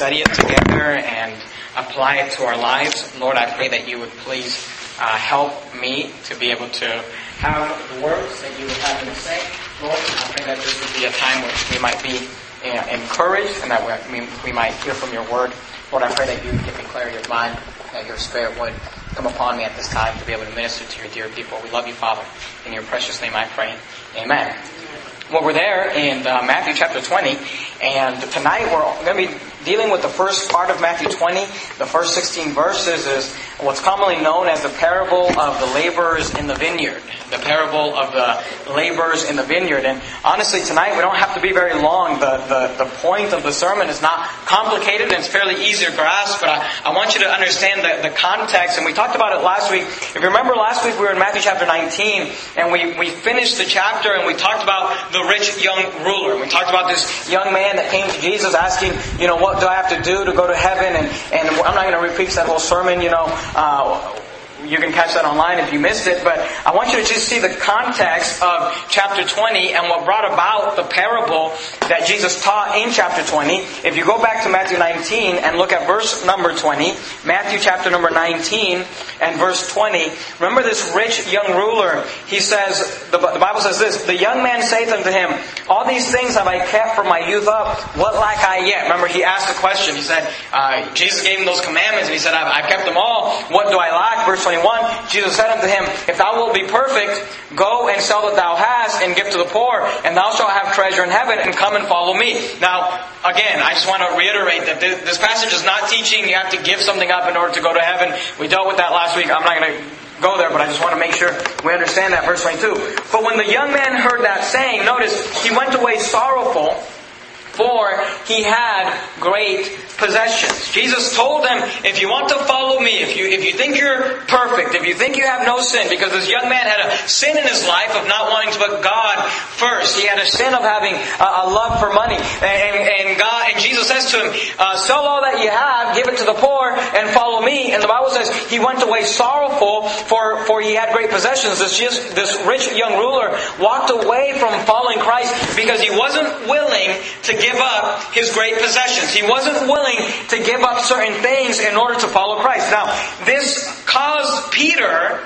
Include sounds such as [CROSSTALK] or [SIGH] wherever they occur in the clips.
study it together and apply it to our lives. Lord, I pray that you would please uh, help me to be able to have the words that you would have me say. Lord, I pray that this would be a time where we might be uh, encouraged and that we, we might hear from your word. Lord, I pray that you would give me clarity of mind, that your spirit would come upon me at this time to be able to minister to your dear people. We love you, Father. In your precious name I pray. Amen. Well, we're there in uh, Matthew chapter 20, and tonight we're going to be dealing with the first part of Matthew 20. The first 16 verses is what's commonly known as the parable of the laborers in the vineyard. The parable of the laborers in the vineyard. And honestly, tonight we don't have to be very long. The, the, the point of the sermon is not complicated and it's fairly easy to grasp, but I, I want you to understand the, the context. And we talked about it last week. If you remember last week we were in Matthew chapter 19 and we, we finished the chapter and we talked about the rich young ruler. We talked about this young man that came to Jesus asking, you know, what do I have to do to go to heaven? And, and I'm not going to repeat that whole sermon, you know. Uh, you can catch that online if you missed it, but I want you to just see the context of chapter 20 and what brought about the parable that Jesus taught in chapter 20. If you go back to Matthew 19 and look at verse number 20, Matthew chapter number 19 and verse 20, remember this rich young ruler, he says, the, Bible says this, the young man saith unto him, all these things have I kept from my youth up, what lack I yet? Remember, he asked the question, he said, uh, Jesus gave him those commandments, and he said, I've, I've kept them all, what do I lack? Verse 21, Jesus said unto him, If thou wilt be perfect, go and sell that thou hast and give to the poor, and thou shalt have treasure in heaven, and come and follow me. Now, again, I just want to reiterate that this passage is not teaching you have to give something up in order to go to heaven. We dealt with that last week. I'm not going to go there, but I just want to make sure we understand that. Verse 22. But when the young man heard that saying, notice, he went away sorrowful, for he had great possessions. Jesus told them, if you want to follow me, if you, if you think you're perfect, if you think you have no sin, because this young man had a sin in his life of not wanting to put God first. He had a sin of having a, love for money. And, and, God, and Jesus says to him, uh, sell all that you have, give it to the poor, and follow me. And the Bible says he went away sorrowful for, for he had great possessions. This, just, this rich young ruler walked away from following Christ because he wasn't willing to give up his great possessions. He wasn't willing willing to give up certain things in order to follow Christ. Now, this caused Peter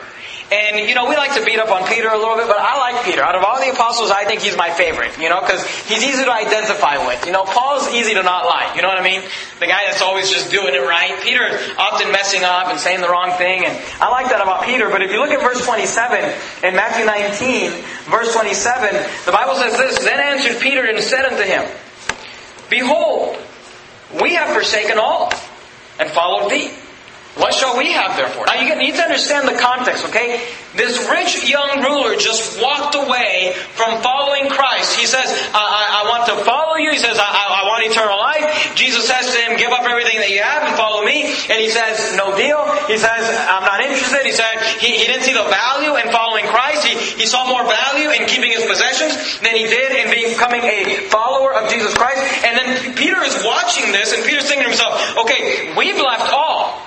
and, you know, we like to beat up on Peter a little bit, but I like Peter. Out of all the apostles, I think he's my favorite, you know, because he's easy to identify with. You know, Paul's easy to not like, you know what I mean? The guy that's always just doing it right. Peter often messing up and saying the wrong thing, and I like that about Peter, but if you look at verse 27 in Matthew 19, verse 27, the Bible says this, Then answered Peter and said unto him, Behold, we have forsaken all and followed thee. What shall we have therefore? Now you need to understand the context, okay? This rich young ruler just walked away from following Christ. He says, I, I, I want to follow you. He says, I, I, want eternal life. Jesus says to him, give up everything that you have and follow me. And he says, no deal. He says, I'm not interested. He said, he, he didn't see the value in following Christ. He, he saw more value in keeping his possessions than he did in becoming a follower of Jesus Christ. And then Peter is watching this and Peter's thinking to himself, okay, we've left all.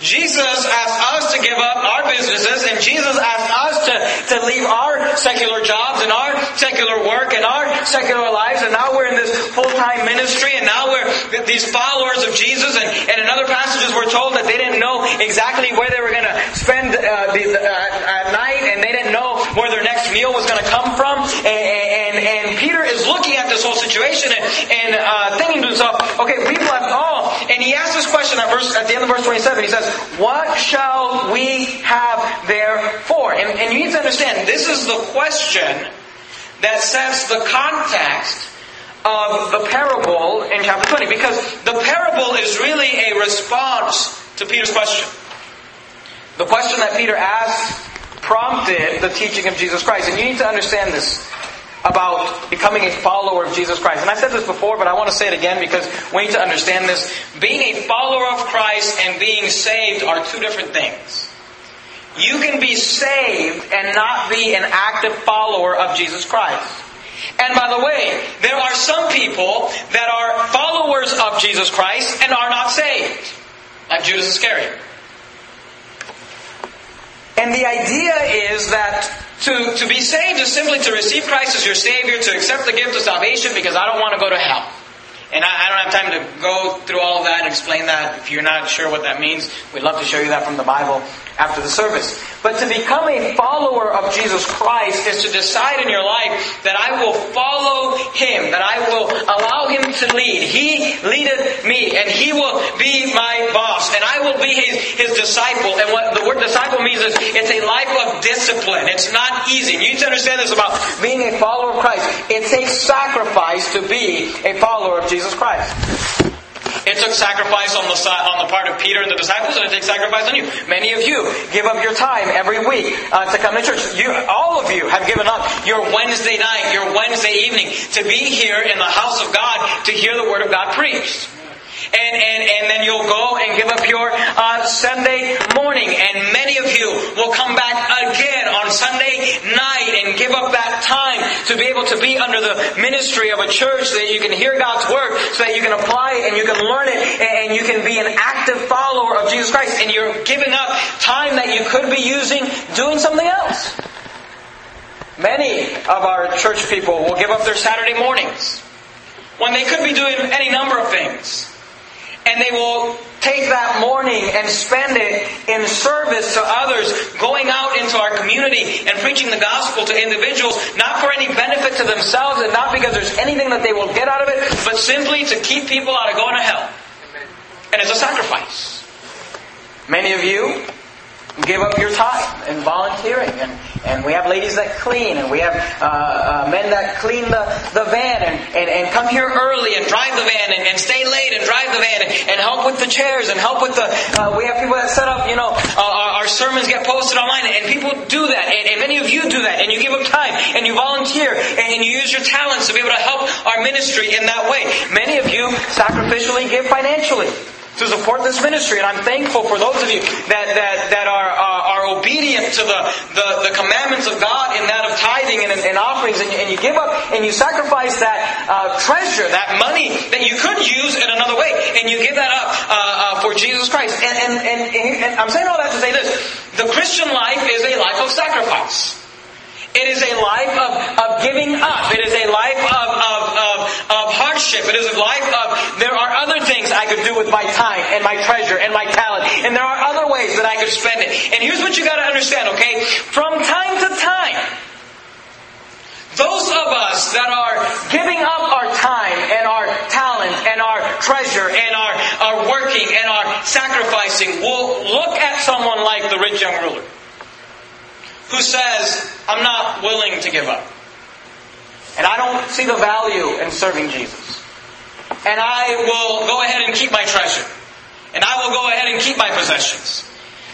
Jesus asked us to give up our businesses, and Jesus asked us to, to leave our secular jobs and our secular work and our secular lives, and now we're in this full-time ministry, and now we're these followers of Jesus, and, and in other passages we're told that they didn't know exactly where they were going to spend uh, the, uh, at night, and they didn't know where their next meal was going to come from, and, and, and, Peter is looking at this whole situation and, and uh, thinking to himself, okay, we've left all, he asks this question at, verse, at the end of verse 27, he says, what shall we have therefore? And, and you need to understand, this is the question that sets the context of the parable in chapter 20. Because the parable is really a response to Peter's question. The question that Peter asked prompted the teaching of Jesus Christ. And you need to understand this about becoming a follower of Jesus Christ. And I said this before, but I want to say it again because we need to understand this. Being a follower of Christ and being saved are two different things. You can be saved and not be an active follower of Jesus Christ. And by the way, there are some people that are followers of Jesus Christ and are not saved. Like Judas Iscariot. And the idea is that to, to be saved is simply to receive Christ as your Savior, to accept the gift of salvation because I don't want to go to hell. And I, I don't have time to go through all of that and explain that. If you're not sure what that means, we'd love to show you that from the Bible after the service. But to become a follower of Jesus Christ is to decide in your life that I will follow Him, that I will allow Him to lead. He leadeth me, and He will be my boss, and I will be His, his disciple. And what the word disciple means is it's a life of discipline. It's not easy. You need to understand this about being a follower of Christ. It's a sacrifice to be a follower of. Jesus Christ. It took sacrifice on the on the part of Peter and the disciples, and it takes sacrifice on you. Many of you give up your time every week uh, to come to church. You, all of you have given up your Wednesday night, your Wednesday evening to be here in the house of God to hear the Word of God preached. And, and, and then you'll go and give up your uh, Sunday morning. And many of you will come back again on Sunday night and give up that time to be able to be under the ministry of a church so that you can hear God's Word, so that you can apply it and you can learn it and you can be an active follower of Jesus Christ. And you're giving up time that you could be using doing something else. Many of our church people will give up their Saturday mornings when they could be doing any number of things and they will take that morning and spend it in service to others, going out into our community and preaching the gospel to individuals, not for any benefit to themselves and not because there's anything that they will get out of it, but simply to keep people out of going to hell. And it's a sacrifice. Many of you give up your time and volunteering. And, and we have ladies that clean, and we have uh, uh, men that clean the, the van and, and, and come here early and drive the van and, and stay late and drive the van and, and help with the chairs and help with the. Uh, we have people that set up, you know, uh, our, our, sermons get posted online, and people do that. And, and, many of you do that, and you give up time and you volunteer and you use your talents to be able to help our ministry in that way. Many of you sacrificially give financially to support this ministry. And I'm thankful for those of you that, that, that are, are, are obedient to the, the, the, commandments of God in that of tithing and, and offerings. And you, and you, give up and you sacrifice that uh, treasure, that money that you could use in another way. And you give that up uh, uh, for Jesus Christ. And, and, and, and I'm saying all that to say this. The Christian life is a life of sacrifice. It is a life of, of giving up. It is a life of, of, of, hardship. It is a life of, there are other things I could do with my time and my treasure and my talent. And there are other ways that I could spend it. And here's what you gotta understand, okay? From time to time, those of us that are giving up our time and our talent and our treasure and our, our working and our sacrificing will look at someone like the rich young ruler who says, I'm not willing to give up. And I don't see the value in serving Jesus. And I will go ahead and keep my treasure. And I will go ahead and keep my possessions.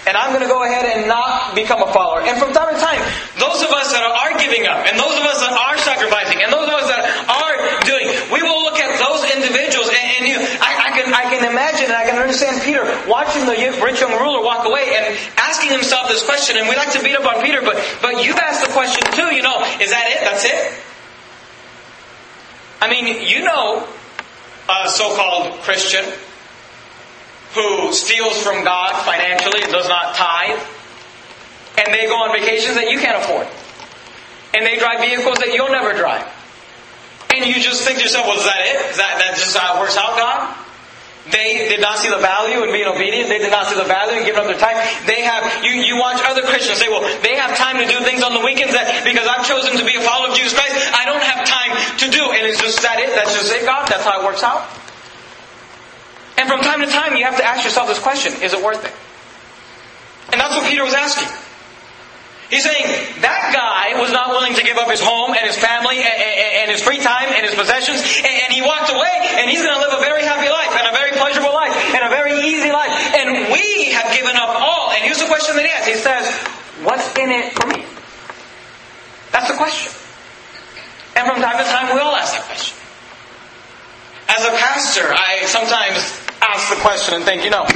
And I'm going to go ahead and not become a follower. And from time to time, those of us that are giving up, and those of us that are sacrificing, and those of us that are doing, we will look at those individuals and, and you, I, I, can, I can imagine and I can understand Peter watching the rich young ruler walk away and asking himself this question. And we like to beat up on Peter, but, but you've asked the question too, you know, is that it? That's it? I mean, you know a so-called Christian who steals from God financially and does not tithe. And they go on vacations that you can't afford. And they drive vehicles that you'll never drive. And you just think to yourself, well, is that it? Is that, that just how it works out, God? They did not see the value in being obedient. They did not see the value in giving up their time. They have, you, you watch other Christians say, well, they have time to do things on the weekends that, because I've chosen to be a follower of Jesus Christ, I don't have time to do. And it's just that it? That's just it, God? That's how it works out? And from time to time, you have to ask yourself this question is it worth it? And that's what Peter was asking. He's saying that guy was not willing to give up his home and his family and, his free time and his possessions, and, he walked away, and he's going to live a very happy life and a very pleasurable life and a very easy life. And we have given up all. And here's the question that he asks. He says, "What's in it for me?" That's the question. And from time to time, we all ask that question. As a pastor, I sometimes ask the question and think, you know,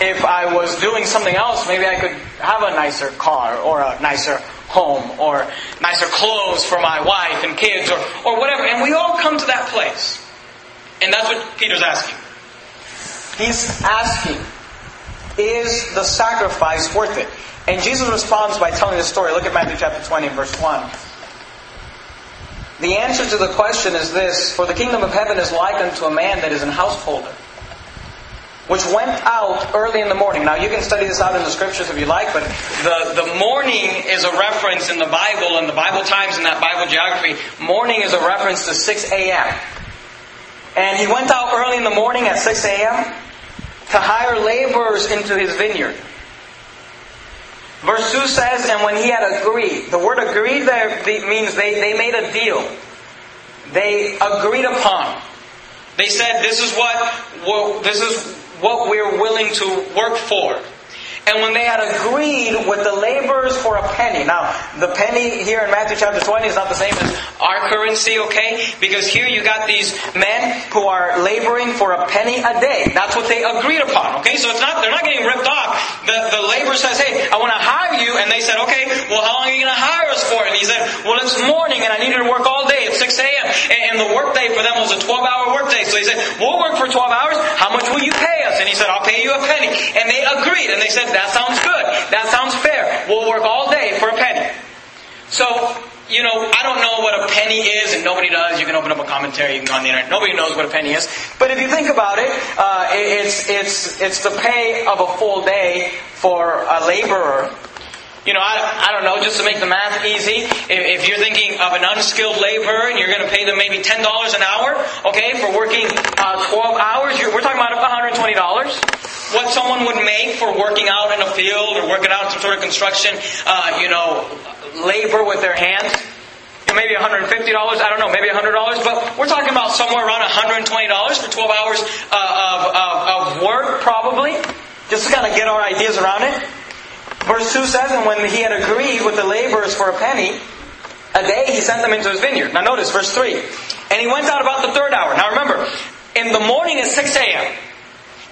if I was doing something else, maybe I could have a nicer car or a nicer home or nicer clothes for my wife and kids or, or whatever. And we all come to that place. And that's what Peter's asking. He's asking, is the sacrifice worth it? And Jesus responds by telling the story. Look at Matthew chapter 20, verse 1. The answer to the question is this For the kingdom of heaven is like unto a man that is an householder, which went out early in the morning. Now, you can study this out in the scriptures if you like, but The, the morning is a reference in the Bible, in the Bible times, in that Bible geography. morning is a reference to 6 a.m. And he went out early in the morning at 6 a.m. to hire laborers into his vineyard. Verse 2 says, And when he had agreed, the word agreed there means they, they made a deal. They agreed upon. They said, "This is what well, this is what we're willing to work for." And when they had agreed with the laborers for a penny. Now, the penny here in Matthew chapter 20 is not the same as Our currency, okay? Because here you got these men who are laboring for a penny a day. That's what they agreed upon. Okay, so it's not they're not getting ripped off. The the laborer says, "Hey, I want to hire you," and they said, "Okay, well, how long are you going to hire us for?" And he said, "Well, it's morning, and I need you to work all day at 6 a.m." And, and the workday for them was a 12-hour workday. So he said, "We'll work for 12 hours. How much will you pay us?" And he said, "I'll pay you a penny." And they agreed, and they said, "That sounds good. That sounds fair. We'll work all day for a penny." So, you know, I don't know what a penny is, and nobody does. You can open up a commentary, you can go on the internet. Nobody knows what a penny is. But if you think about it, uh, it's, it's, it's the pay of a full day for a laborer. You know, I, I don't know, just to make the math easy, if, if you're thinking of an unskilled laborer and you're going to pay them maybe $10 an hour, okay, for working uh, 12 hours, we're talking about $120. What someone would make for working out in a field or working out some sort of construction, uh, you know, labor with their hands. Maybe $150, I don't know, maybe $100, but we're talking about somewhere around $120 for 12 hours uh, of, of, of work, probably, Just to kind of get our ideas around it. Verse 2 says, And when he had agreed with the laborers for a penny a day, he sent them into his vineyard. Now notice verse 3. And he went out about the third hour. Now remember, in the morning is 6 a.m.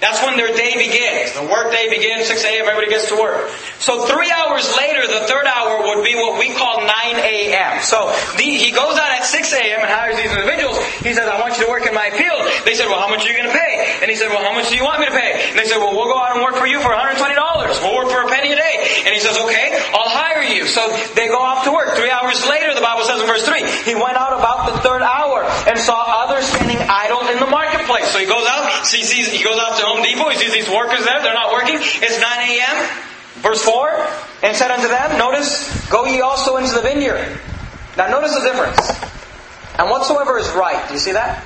That's when their day begins. The work day begins, 6 a.m., everybody gets to work. So three hours later, the third hour would be what we call 9 a.m. So the, he goes out at 6 a.m. and hires these individuals. He says, I want you to work in my field. They said, well, how much are you going to pay? And he said, well, how much do you want me to pay? And they said, well, we'll go out and work for you for $120. We'll work for a penny a day. And he says, okay, I'll hire you. So they go off to work. Three hours later, the Bible says in verse 3, He went out about the third hour and saw others standing idle in the marketplace. So he goes out, sees, he goes out to Home Depot, he sees these workers there, they're not working. It's 9 a.m. Verse 4, and said unto them, notice, go ye also into the vineyard. Now notice the difference. And whatsoever is right, do you see that?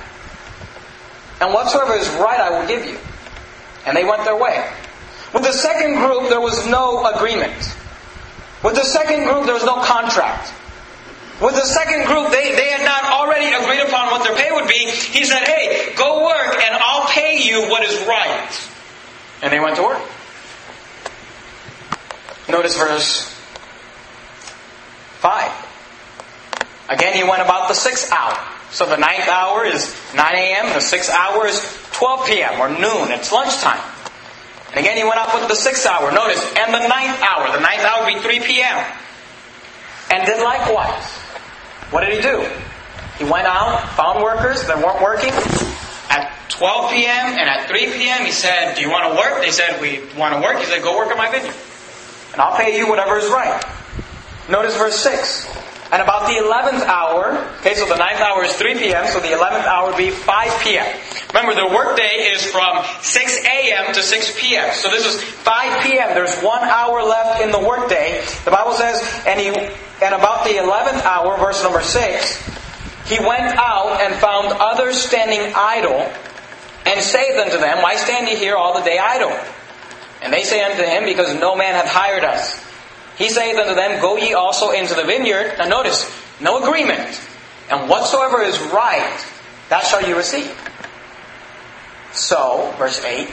And whatsoever is right I will give you. And they went their way. With the second group, there was no agreement. With the second group, there was no contract. With the second group, they, they had not already agreed upon what their pay would be. He said, hey, go work and I'll pay you what is right. And they went to work. Notice verse 5. Again, he went about the sixth hour. So the ninth hour is 9 a.m., the sixth hour is 12 p.m. or noon. It's lunchtime. And again, he went up with the sixth hour. Notice, and the ninth hour. The ninth hour would be 3 p.m. And did likewise. What did he do? He went out, found workers that weren't working. At 12 p.m. and at 3 p.m., he said, Do you want to work? They said, We want to work. He said, Go work at my vineyard. And I'll pay you whatever is right. Notice verse 6. And about the 11th hour, okay, so the 9th hour is 3 p.m., so the 11th hour would be 5 p.m. Remember, the workday is from 6 a.m. to 6 p.m. So this is 5 p.m. There's one hour left in the workday. The Bible says, and he, and about the 11th hour, verse number 6, he went out and found others standing idle, and saith unto them, Why stand ye here all the day idle? And they say unto him, Because no man hath hired us. He saith unto them, Go ye also into the vineyard. Now notice, no agreement. And whatsoever is right, that shall you receive. So, verse 8,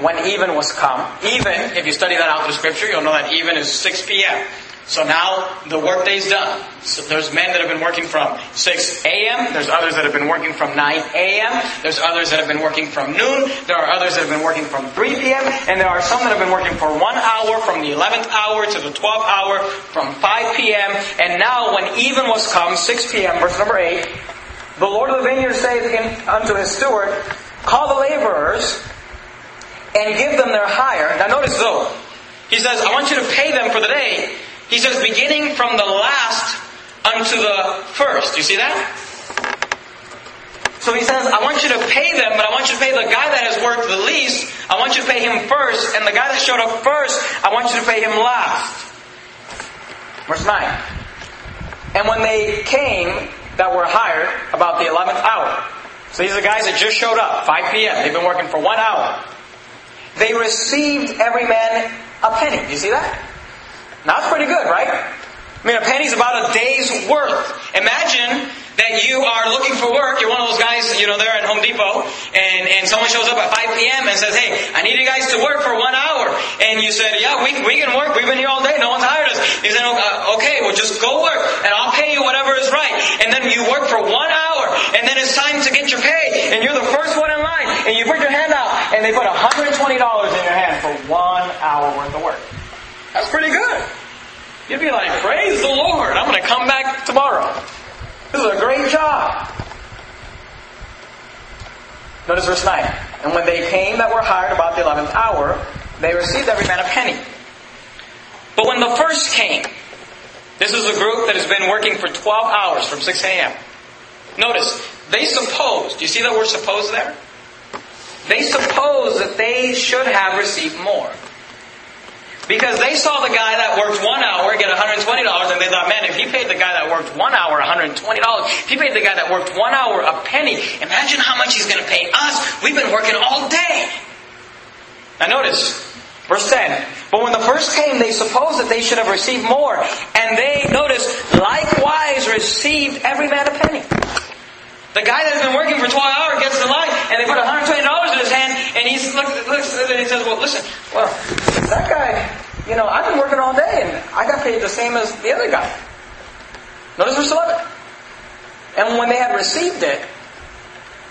when even was come, even, if you study that out through Scripture, you'll know that even is 6 p.m. So now the workday's done. So there's men that have been working from 6 a.m. There's others that have been working from 9 a.m. There's others that have been working from noon. There are others that have been working from 3 p.m. And there are some that have been working for one hour from the 11th hour to the 12th hour from 5 p.m. And now when even was come, 6 p.m., verse number 8, the Lord of the vineyard saith unto his steward, Call the laborers and give them their hire. Now notice though, he says, I want you to pay them for the day. He says, beginning from the last unto the first. You see that? So he says, I want you to pay them, but I want you to pay the guy that has worked the least. I want you to pay him first, and the guy that showed up first, I want you to pay him last. Verse 9. And when they came that were hired about the 11th hour, so these are the guys that just showed up, 5 p.m., they've been working for one hour. They received every man a penny. You see that? Now that's pretty good, right? I mean, a penny's about a day's worth. Imagine that you are looking for work. You're one of those guys, you know, there at Home Depot, and, and someone shows up at 5 p.m. and says, hey, I need you guys to work for one hour. And you said, yeah, we, we can work. We've been here all day. No one's hired us. He said, uh, okay, well, just go work, and I'll pay you whatever is right. And then you work for one hour, and then it's time to get your pay, and you're the first one in line, and you put your hand out, and they put $120 in your hand for one hour worth of work. That's pretty good. You'd be like, praise the Lord, I'm going to come back tomorrow. This is a great job. Notice verse 9. And when they came that were hired about the eleventh hour, they received every man a penny. But when the first came, this is a group that has been working for 12 hours from 6 a.m. Notice, they supposed, do you see that word supposed there? They supposed that they should have received more. Because they saw the guy that worked one hour get $120 and they thought, man, if he paid the guy that worked one hour $120, if he paid the guy that worked one hour a penny, imagine how much he's going to pay us. We've been working all day. Now notice, verse 10. But when the first came, they supposed that they should have received more. And they, notice, likewise received every man a penny. The guy that's been working for 12 hours gets the line, and they put $120 in his hand, and he looks, and he says, well, listen, well, that guy, you know, I've been working all day, and I got paid the same as the other guy. Notice verse 11. And when they had received it,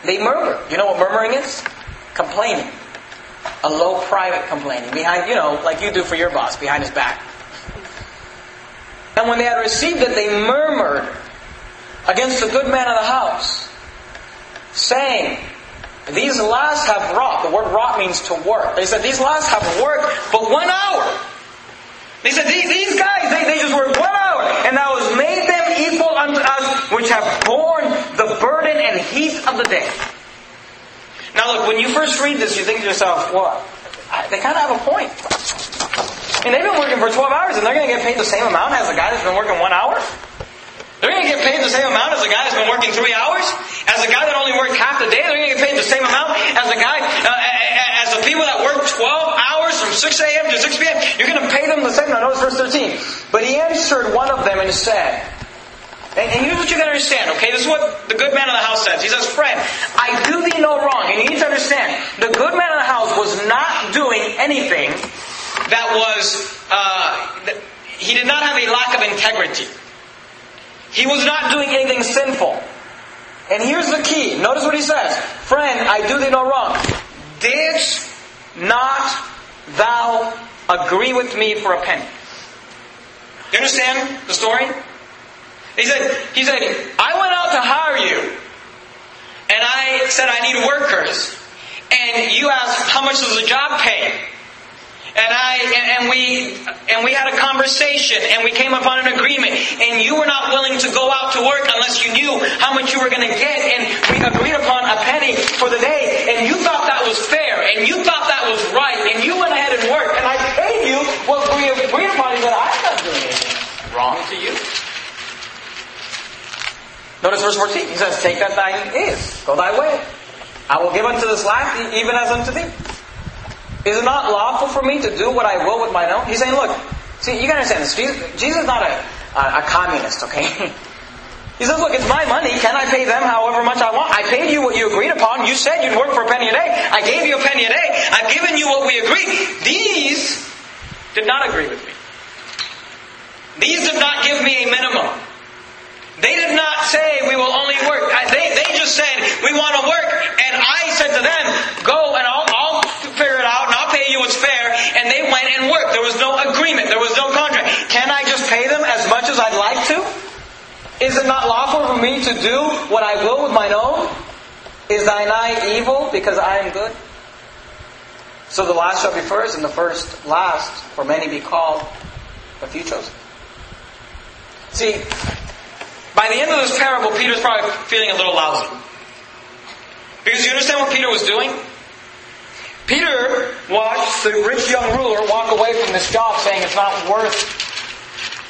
they murmured. You know what murmuring is? Complaining. A low private complaining. Behind, you know, like you do for your boss, behind his back. And when they had received it, they murmured against the good man of the house, saying, These last have wrought. The word wrought means to work. They said, These last have worked but one hour. They said, These guys, they, they just worked one hour, and thou hast made them equal unto us, which have borne the burden and heat of the day. Now look, when you first read this, you think to yourself, well, they kind of have a point. I mean, they've been working for 12 hours, and they're going to get paid the same amount as a guy that's been working one hour? They're going to get paid the same amount as a guy that's been working three hours? As a guy that only worked half the day, they're going to get paid the same amount as a guy, uh, as the people that work 12 hours from 6 a.m. to 6 p.m. You're going to pay them the same. Now notice verse 13. But he answered one of them and said, and, here's what you got to understand, okay? This is what the good man of the house says. He says, Friend, I do thee no wrong. And you need to understand, the good man of the house was not doing anything that was, uh, he did not have a lack of integrity. He was not doing anything sinful. And here's the key. Notice what he says. Friend, I do thee no wrong. Didst not thou agree with me for a penny? You understand the story? He said, he said, I went out to hire you, and I said I need workers. And you asked, how much does the job pay? And I and, and, we and we had a conversation and we came upon an agreement and you were not willing to go out to work unless you knew how much you were going to get and we agreed upon a penny for the day and you thought that was fair and you thought that was right and you went ahead and worked and I paid you what we agreed upon. He said, I'm not doing anything wrong to you. Notice verse 14. He says, Take that thine is, go thy way. I will give unto this last even as unto thee. Is it not lawful for me to do what I will with my own? He's saying, look, see, you gotta understand this. Jesus, is not a, a, a communist, okay? [LAUGHS] He says, look, it's my money. Can I pay them however much I want? I paid you what you agreed upon. You said you'd work for a penny a day. I gave you a penny a day. I've given you what we agreed. These did not agree with me. These did not give me a minimum. They did not say we will only work. They, they just said we want to work. And I said to them, go and went and worked. There was no agreement. There was no contract. Can I just pay them as much as I'd like to? Is it not lawful for me to do what I will with mine own? Is thine eye evil because I am good? So the last shall be first, and the first last, for many be called, but few chosen. See, By the end of this parable, Peter's probably feeling a little lousy. Because you understand what Peter was doing? Peter watched the rich young ruler walk away from this job saying it's not worth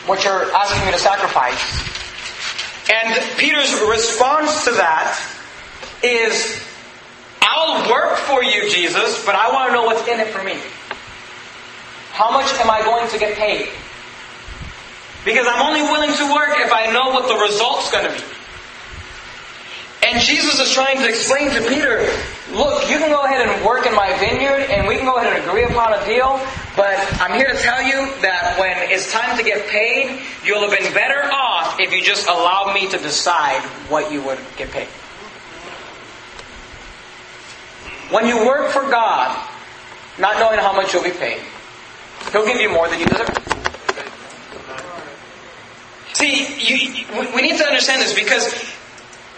what you're asking me to sacrifice. And Peter's response to that is, I'll work for you, Jesus, but I want to know what's in it for me. How much am I going to get paid? Because I'm only willing to work if I know what the result's going to be. And Jesus is trying to explain to Peter, look, you can go ahead and work in my vineyard and we can go ahead and agree upon a deal, but I'm here to tell you that when it's time to get paid, you'll have been better off if you just allowed me to decide what you would get paid. When you work for God, not knowing how much you'll be paid, He'll give you more than you deserve. See, you, we need to understand this because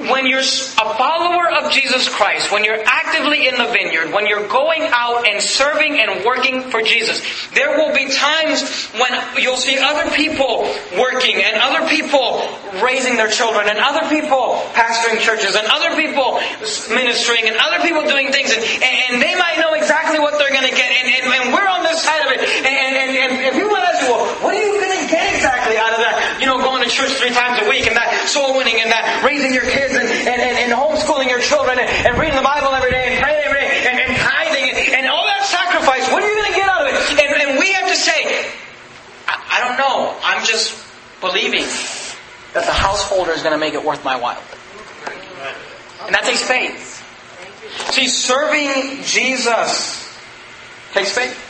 when you're a follower of Jesus Christ, when you're actively in the vineyard, when you're going out and serving and working for Jesus, there will be times when you'll see other people working and other people raising their children and other people pastoring churches and other people ministering and other people doing things. And, and they might know exactly what they're going to get. And, and, and, we're on this side of it. And, and, and, and people ask you, well, what are you going to get exactly out of that? You know, going to church three times a week and that soul winning and that raising your kids and, and, and, and homeschooling your children and, and, reading the Bible every day and praying every day and, and tithing and, and, all that sacrifice, what are you going to get out of it? And, and we have to say, I, I don't know. I'm just believing that the householder is going to make it worth my while. And that takes faith. See, serving Jesus takes faith.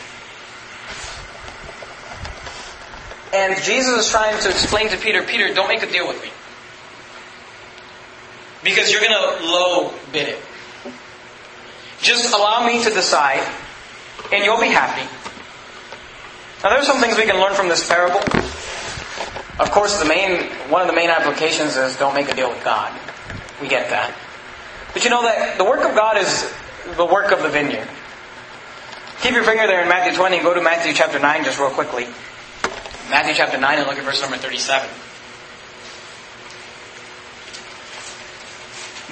And Jesus is trying to explain to Peter, Peter, don't make a deal with me. Because you're going to low bid it. Just allow me to decide, and you'll be happy. Now, there's some things we can learn from this parable. Of course, the main one of the main applications is don't make a deal with God. We get that. But you know that the work of God is the work of the vineyard. Keep your finger there in Matthew 20 and go to Matthew chapter 9 just real quickly. Matthew chapter 9 and look at verse number 37.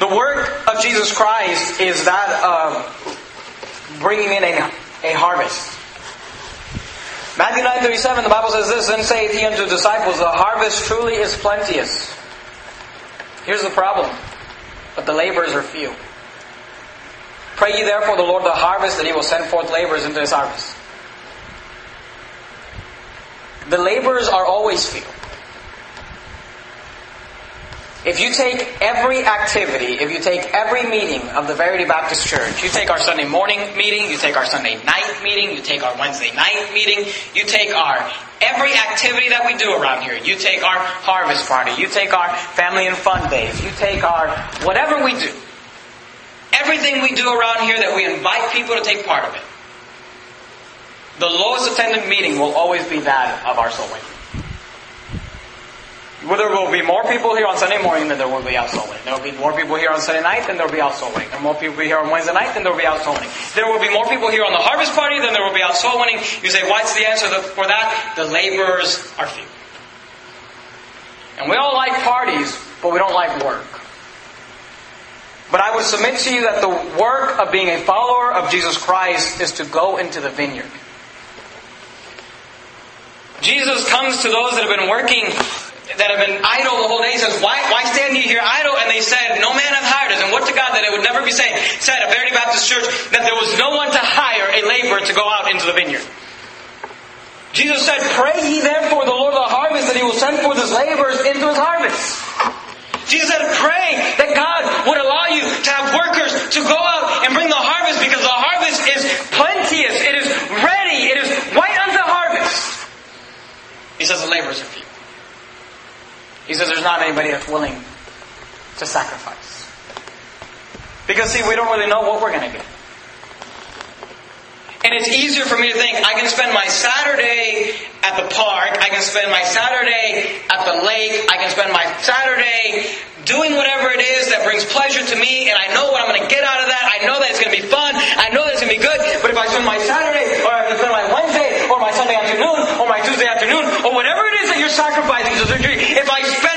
The work of Jesus Christ is that of bringing in a, a harvest. Matthew 9.37, the Bible says this, Then saith he unto the disciples, The harvest truly is plenteous. Here's the problem. But the laborers are few. Pray ye therefore the Lord the harvest that he will send forth laborers into his harvest. The laborers are always few. If you take every activity, if you take every meeting of the Verity Baptist Church, you take our Sunday morning meeting, you take our Sunday night meeting, you take our Wednesday night meeting, you take our every activity that we do around here, you take our harvest party, you take our family and fun days, you take our whatever we do, everything we do around here that we invite people to take part of it. The lowest attended meeting will always be that of our soul winning. There will be more people here on Sunday morning than there will be out soul winning. There will be more people here on Sunday night than there will be out soul winning. There will more people here on Wednesday night than there will be out soul winning. There will be more people here on the harvest party than there will be out soul winning. You say, what's the answer for that? The laborers are few. And we all like parties, but we don't like work. But I would submit to you that the work of being a follower of Jesus Christ is to go into the vineyard. Jesus comes to those that have been working that have been idle the whole day. He says, why, why stand ye here idle? And they said, no man hath hired us. And what to God that it would never be said, said at Verity Baptist Church that there was no one to hire a laborer to go out into the vineyard. Jesus said, pray ye therefore the Lord of the harvest that he will send forth his laborers into his harvest. Jesus said, pray that God would allow you to have workers to go out and bring the harvest because the harvest is plenteous. It is ready. It is white unto harvest. He says the laborers are few. He says there's not anybody that's willing to sacrifice. Because see, we don't really know what we're going to get. And it's easier for me to think I can spend my Saturday at the park, I can spend my Saturday at the lake, I can spend my Saturday doing whatever it is that brings pleasure to me, and I know what I'm going to get out of that. I know that it's going to be fun. I know that it's going to be good. But if I spend my Saturday, or I spend my Wednesday, or my Sunday afternoon, or my Tuesday afternoon, or whatever it is that you're sacrificing to degree, if I spend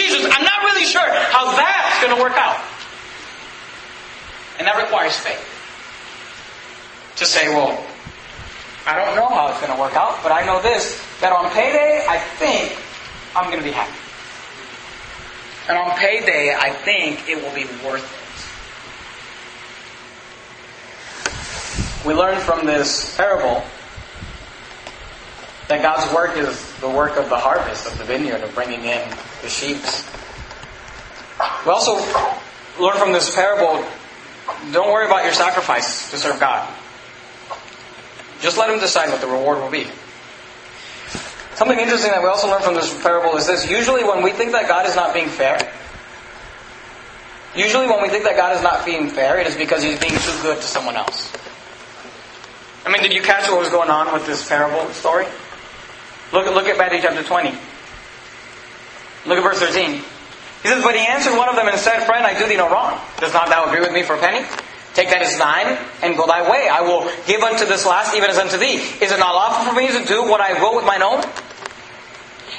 Jesus, I'm not really sure how that's going to work out. And that requires faith. To say, well, I don't know how it's going to work out, but I know this that on payday, I think I'm going to be happy. And on payday, I think it will be worth it. We learn from this parable that God's work is the work of the harvest, of the vineyard, of bringing in the sheep. We also learn from this parable don't worry about your sacrifice to serve God. Just let Him decide what the reward will be. Something interesting that we also learn from this parable is this. Usually when we think that God is not being fair, usually when we think that God is not being fair, it is because He's being too good to someone else. I mean, did you catch what was going on with this parable story? Look, look at Matthew chapter 20. Look at verse 13. He says, But he answered one of them and said, Friend, I do thee no wrong. Does not thou agree with me for a penny? Take that as thine, and go thy way. I will give unto this last even as unto thee. Is it not lawful for me to do what I will with mine own?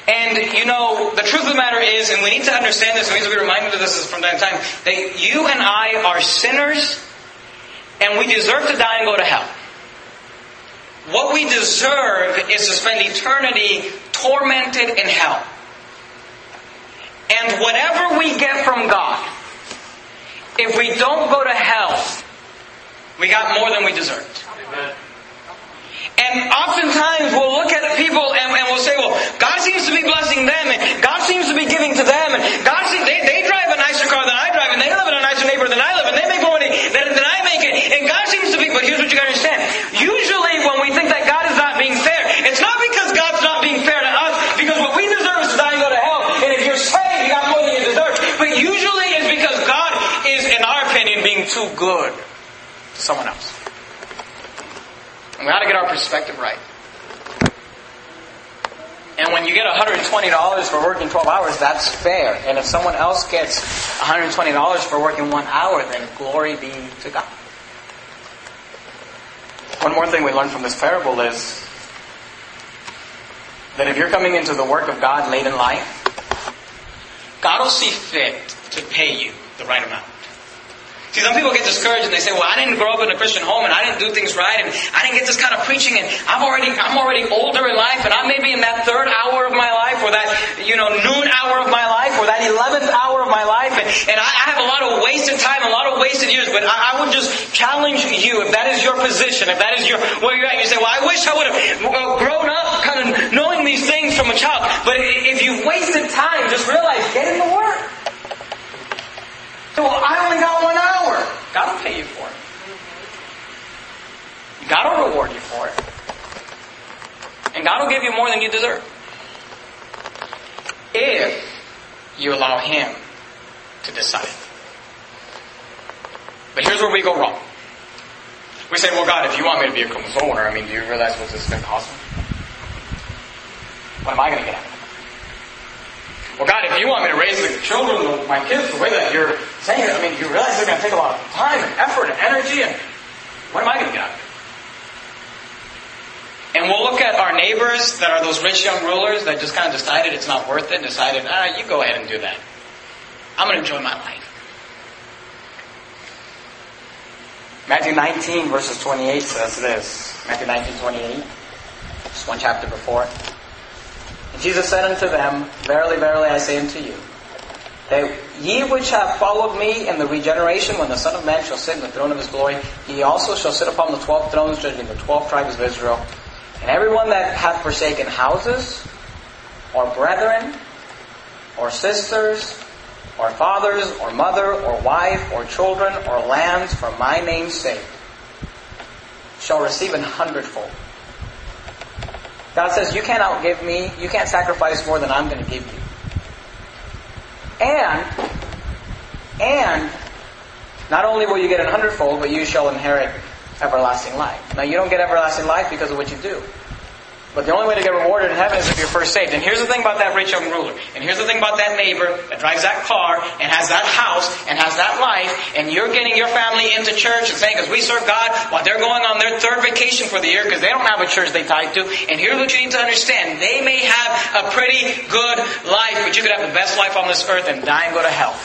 And, you know, the truth of the matter is, and we need to understand this, and we need to be reminded of this from time to time, that you and I are sinners, and we deserve to die and go to hell. What we deserve is to spend eternity tormented in hell. And whatever we get from God, if we don't go to hell, we got more than we deserved. And oftentimes we'll look at people and, and, we'll say, well, God seems to be blessing them, and God seems to be giving to them, and God seems, they, they drive a nicer car than I drive, and they live in a nicer neighborhood than I live, and they make more money than, than I make it. And God seems to be, but here's what you gotta understand. Usually when we think that God is not being fair, it's not because God's not being fair to us, because what we deserve is to die and go to hell. And if you're saved, you got more than you deserve. But usually it's because God is, in our opinion, being too good to someone else. And we ought to get our perspective right. And when you get $120 for working 12 hours, that's fair. And if someone else gets $120 for working one hour, then glory be to God. One more thing we learn from this parable is that if you're coming into the work of God late in life, God will see fit to pay you the right amount. See, some people get discouraged and they say, "Well, I didn't grow up in a Christian home, and I didn't do things right, and I didn't get this kind of preaching, and I'm already, I'm already older in life, and I'm maybe in that third hour of my life, or that, you know, noon hour of my life, or that eleventh hour of my life, and, and I, I, have a lot of wasted time, a lot of wasted years. But I, I, would just challenge you, if that is your position, if that is your where you're at, you say, "Well, I wish I would have uh, grown up, kind of knowing these things from a child." But if you've wasted time, just realize, get in the Word. So I only got one hour. God will pay you for it. God will reward you for it. And God will give you more than you deserve. If you allow Him to decide. But here's where we go wrong. We say, well, God, if you want me to be a consoler, I mean, do you realize what this is going to cost me? What am I going to get out of it? Well, God, if you want me to raise the children, my kids, the way that you're saying it, I mean, you realize they're going to take a lot of time and effort and energy, and what am I going to get out of it? And we'll look at our neighbors that are those rich young rulers that just kind of decided it's not worth it, and decided, ah, you go ahead and do that. I'm going to enjoy my life. Matthew 19, verses 28 says this. Matthew 19, 28. Just one chapter before. Jesus said unto them, Verily, verily, I say unto you, that ye which have followed me in the regeneration, when the Son of Man shall sit in the throne of his glory, he also shall sit upon the twelve thrones, judging the twelve tribes of Israel. And everyone that hath forsaken houses, or brethren, or sisters, or fathers, or mother, or wife, or children, or lands, for my name's sake, shall receive an hundredfold God says, You can't outgive me. You can't sacrifice more than I'm going to give you. And, and, not only will you get an hundredfold, but you shall inherit everlasting life. Now, you don't get everlasting life because of what you do. But the only way to get rewarded in heaven is if you're first saved. And here's the thing about that rich young ruler. And here's the thing about that neighbor that drives that car and has that house and has that life. And you're getting your family into church and saying, because we serve God while they're going on their third vacation for the year because they don't have a church they tie to. And here's what you need to understand. They may have a pretty good life, but you could have the best life on this earth and die and go to hell.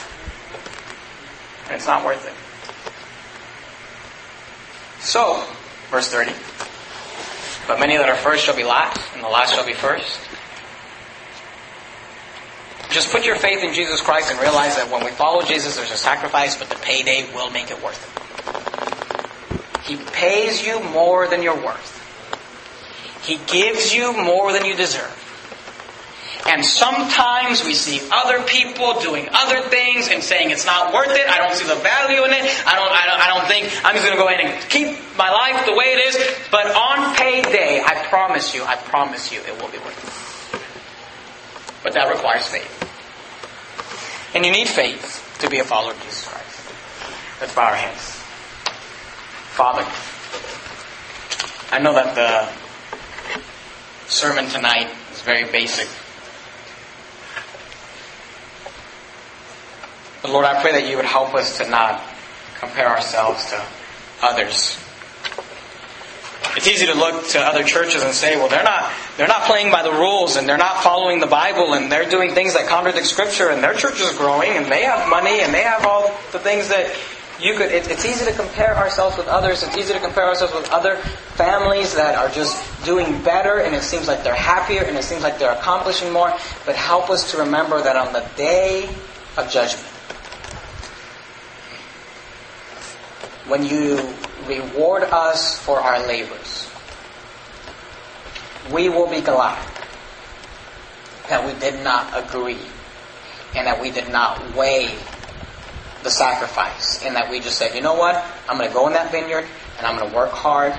And it's not worth it. So, verse 30. But many that are first shall be last, and the last shall be first. Just put your faith in Jesus Christ and realize that when we follow Jesus, there's a sacrifice, but the payday will make it worth it. He pays you more than you're worth. He gives you more than you deserve. And sometimes we see other people doing other things and saying it's not worth it. I don't see the value in it. I don't, I don't, I don't think I'm just going to go ahead and keep my life the way it is. But on payday, I promise you, I promise you, it will be worth it. But that requires faith. And you need faith to be a follower of Jesus Christ. Let's bow our heads. Father, I know that the sermon tonight is very basic. But Lord, I pray that you would help us to not compare ourselves to others. It's easy to look to other churches and say, well, they're not, they're not playing by the rules and they're not following the Bible and they're doing things that contradict Scripture and their church is growing and they have money and they have all the things that you could, it, it's easy to compare ourselves with others. It's easy to compare ourselves with other families that are just doing better and it seems like they're happier and it seems like they're accomplishing more. But help us to remember that on the day of judgment, when you reward us for our labors, we will be glad that we did not agree and that we did not weigh the sacrifice and that we just said, you know what? I'm going to go in that vineyard and I'm going to work hard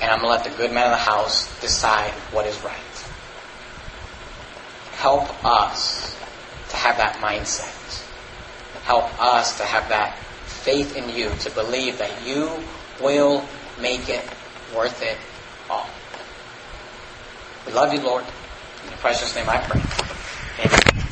and I'm going to let the good man of the house decide what is right. Help us to have that mindset. Help us to have that faith in you, to believe that you will make it worth it all. We love you, Lord. In your precious name I pray. Amen.